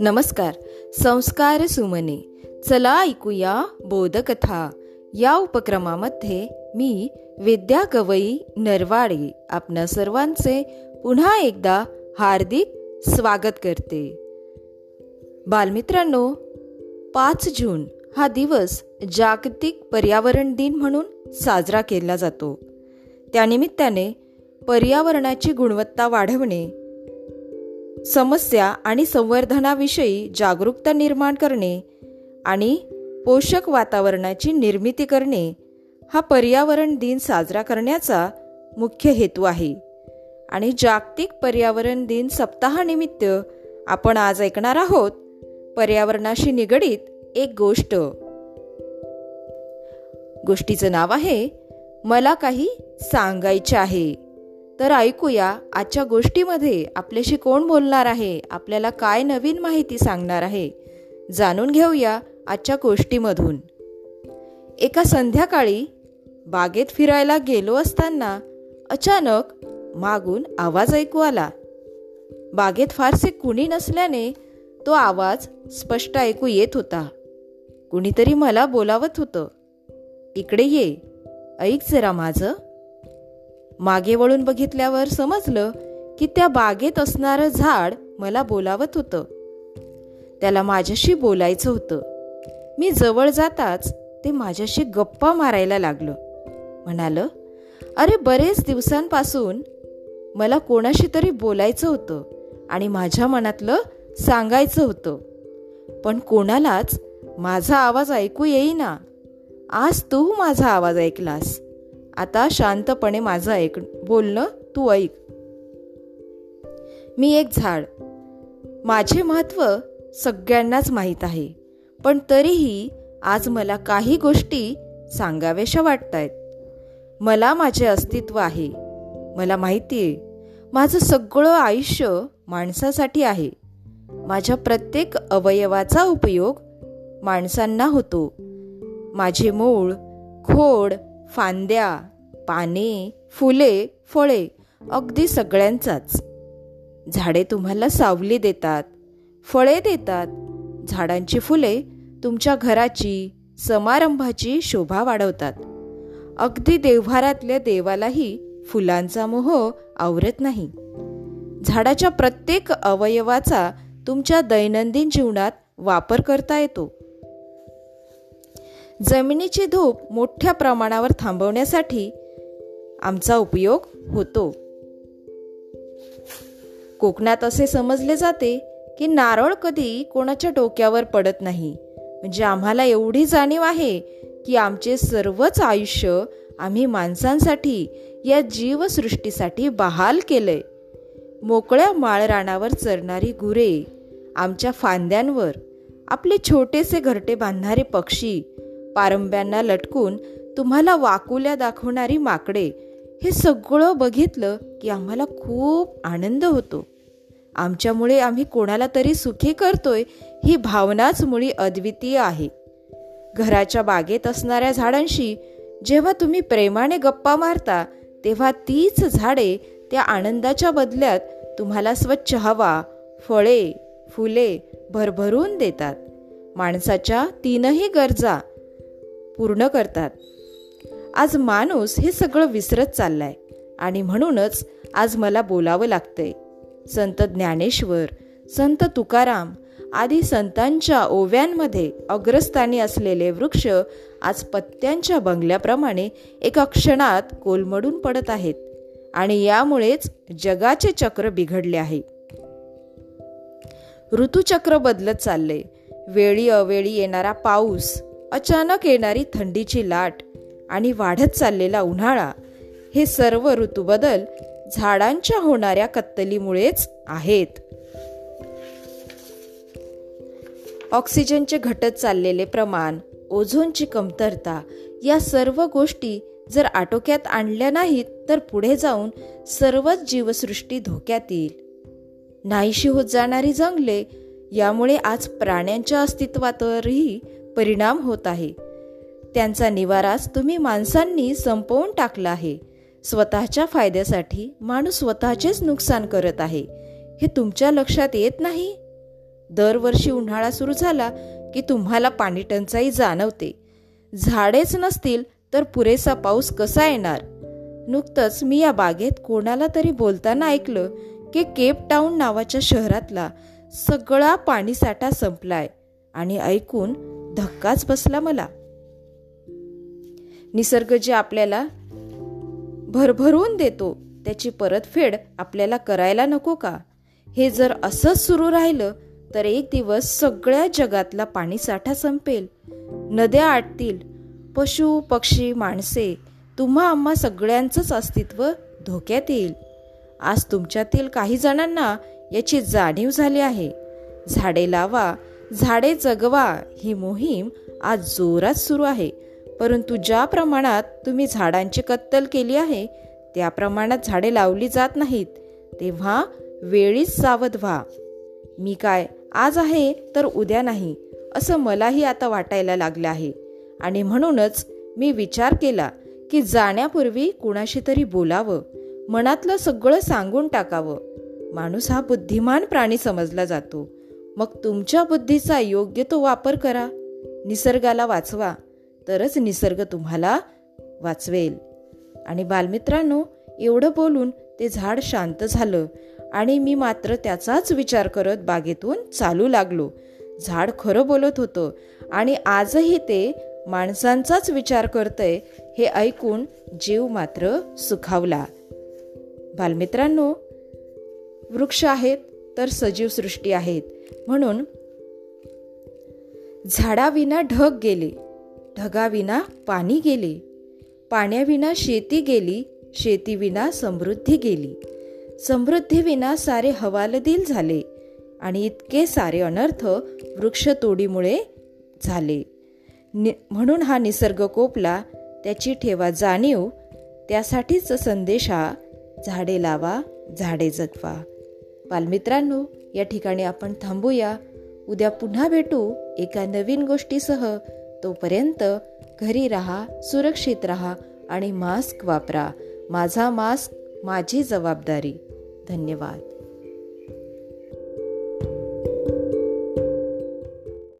नमस्कार संस्कार सुमने. चला ऐकूया बोधकथा. या उपक्रमामध्ये मी विद्या गवई नरवाडे आपणा सर्वांचे पुन्हा एकदा हार्दिक स्वागत करते. बालमित्रांनो पाच जून हा दिवस जागतिक पर्यावरण दिन म्हणून साजरा केला जातो. त्यानिमित्ताने पर्यावरणाची गुणवत्ता वाढवणे समस्या आणि संवर्धनाविषयी जागरूकता निर्माण करणे आणि पोषक वातावरणाची निर्मिती करणे हा पर्यावरण दिन साजरा करण्याचा मुख्य हेतू आहे. आणि जागतिक पर्यावरण दिन सप्ताहानिमित्त आपण आज ऐकणार आहोत पर्यावरणाशी निगडीत एक गोष्ट. गोष्टीचं नाव आहे मला काही सांगायचे आहे. तर ऐकूया आजच्या गोष्टीमध्ये आपल्याशी कोण बोलणार आहे आपल्याला काय नवीन माहिती सांगणार आहे जाणून घेऊया आजच्या गोष्टीमधून. एका संध्याकाळी बागेत फिरायला गेलो असताना अचानक मागून आवाज ऐकू आला. बागेत फारसे कुणी नसल्याने तो आवाज स्पष्ट ऐकू येत होता. कुणीतरी मला बोलावत होतं इकडे ये ऐक जरा माझं. मागे वळून बघितल्यावर समजलं की त्या बागेत असणारं झाड मला बोलावत होतं. त्याला माझ्याशी बोलायचं होतं. मी जवळ जाताच ते माझ्याशी गप्पा मारायला लागलं. म्हणालं अरे बरेच दिवसांपासून मला कोणाशी तरी बोलायचं होतं आणि माझ्या मनातलं सांगायचं होतं. पण कोणालाच माझा आवाज ऐकू येईना. आज तू माझा आवाज ऐकलास. आता शांतपणे माझं ऐक. बोलणं तू ऐक. मी एक झाड. माझे महत्त्व सगळ्यांनाच माहीत आहे. पण तरीही आज मला काही गोष्टी सांगाव्याशा वाटत आहेत मला माझे अस्तित्व आहे. मला माहिती आहे. माझं सगळं आयुष्य माणसासाठी आहे. माझ्या प्रत्येक अवयवाचा उपयोग माणसांना होतो. माझे मूळ खोड फांद्या पाने फुले फळे अगदी सगळ्यांचाच. झाडे तुम्हाला सावली देतात फळे देतात. झाडांची फुले तुमच्या घराची समारंभाची शोभा वाढवतात. अगदी देव्हारातल्या देवालाही फुलांचा मोह आवरत नाही. झाडाच्या प्रत्येक अवयवाचा तुमच्या दैनंदिन जीवनात वापर करता येतो. जमिनीची धूप मोठ्या प्रमाणावर थांबवण्यासाठी आमचा उपयोग होतो. कोकणात असे समजले जाते की नारळ कधी कोणाच्या डोक्यावर पडत नाही. म्हणजे आम्हाला एवढी जाणीव आहे की आमचे सर्वच आयुष्य आम्ही माणसांसाठी या जीवसृष्टीसाठी बहाल केलंय. मोकळ्या माळरानावर चरणारी गुरे आमच्या फांद्यांवर आपले छोटेसे घरटे बांधणारे पक्षी पारंब्यांना लटकून तुम्हाला वाकुल्या दाखवणारी माकडे हे सगळं बघितलं की आम्हाला खूप आनंद होतो. आमच्यामुळे आम्ही कोणाला तरी सुखी करतोय ही भावनाच मुळी अद्वितीय आहे. घराच्या बागेत असणाऱ्या झाडांशी जेव्हा तुम्ही प्रेमाने गप्पा मारता तेव्हा तीच झाडे त्या आनंदाच्या बदल्यात तुम्हाला स्वच्छ हवा फळे फुले भरभरून देतात. माणसाच्या तीनही गरजा पूर्ण करतात. आज माणूस हे सगळं विसरत चाललाय. आणि म्हणूनच आज मला बोलावं लागतंय. संत ज्ञानेश्वर संत तुकाराम आदी संतांच्या ओव्यांमध्ये अग्रस्थानी असलेले वृक्ष आज पत्त्यांच्या बंगल्याप्रमाणे एका क्षणात कोलमडून पडत आहेत आणि यामुळेच जगाचे चक्र बिघडले आहे. ऋतुचक्र बदलत चालले वेळी अवेळी येणारा पाऊस अचानक येणारी थंडीची लाट आणि वाढत चाललेला उन्हाळा हे सर्व ऋतूबदल झाडांच्या होणाऱ्या कत्तलीमुळेच आहेत. ऑक्सिजनचे घटत चाललेले प्रमाण ओझोनची कमतरता या सर्व गोष्टी जर आटोक्यात आणल्या नाहीत तर पुढे जाऊन सर्वच जीवसृष्टी धोक्यात येईल. नाहीशी होत जाणारी जंगले यामुळे आज प्राण्यांच्या अस्तित्वावरही परिणाम होत आहे. त्यांचा निवाराच तुम्ही माणसांनी संपवून टाकला आहे. स्वतःच्या फायद्यासाठी माणूस स्वतःचेच नुकसान करत आहे. हे तुमच्या लक्षात येत नाही? दरवर्षी उन्हाळा सुरू झाला की तुम्हाला पाणी टंचाई जाणवते. झाडेच नसतील तर पुरेसा पाऊस कसा येणार? नुकतंच मी या बागेत कोणाला तरी बोलताना ऐकलं की केप टाऊन नावाच्या शहरातला सगळा पाणीसाठा संपलाय आणि ऐकून धक्काच बसला मला. निसर्ग जे आपल्याला भरभरून देतो त्याची परतफेड आपल्याला करायला नको का? हे जर असंच सुरू राहिलं तर एक दिवस सगळ्या जगातला पाणीसाठा संपेल. नद्या आटतील. पशु पक्षी माणसे तुम्हा आम्हा सगळ्यांचंच अस्तित्व धोक्यात येईल. आज तुमच्यातील काही जणांना याची जाणीव झाली आहे. झाडे लावा झाडे जगवा ही मोहीम आज जोरात सुरू आहे. परंतु ज्या प्रमाणात तुम्ही झाडांची कत्तल केली आहे त्या प्रमाणात झाडे लावली जात नाहीत तेव्हा वेळीच सावध व्हा. मी काय आज आहे तर उद्या नाही असं मलाही आता वाटायला लागलं आहे. आणि म्हणूनच मी विचार केला की जाण्यापूर्वी कुणाशी तरी बोलावं मनातलं सगळं सांगून टाकावं. माणूस हा बुद्धिमान प्राणी समजला जातो. मग तुमच्या बुद्धीचा योग्य तो वापर करा. निसर्गाला वाचवा. तरच निसर्ग तुम्हाला वाचवेल. आणि बालमित्रांनो एवढं बोलून ते झाड शांत झालं आणि मी मात्र त्याचाच विचार करत बागेतून चालू लागलो. झाड खरं बोलत होतं आणि आजही ते माणसांचाच विचार करतंय हे ऐकून जीव मात्र सुखावला. बालमित्रांनो वृक्ष आहेत तर सजीव सृष्टी आहेत. म्हणून झाडाविना ढग गेले. ढगाविना पाणी गेले. पाण्याविना शेती गेली शेतीविना समृद्धी गेली. समृद्धीविना सारे हवालदिल झाले आणि इतके सारे अनर्थ वृक्षतोडीमुळे झाले. नि म्हणून हा निसर्ग कोपला त्याची ठेवा जाणीव त्यासाठीच संदेश हा झाडे लावा झाडे जगवा. बालमित्रांनो या ठिकाणी आपण थांबूया. उद्या पुन्हा भेटू एका नवीन गोष्टीसह. तोपर्यंत घरी राहा सुरक्षित राहा आणि मास्क वापरा. माझा मास्क माझी जबाबदारी. धन्यवाद.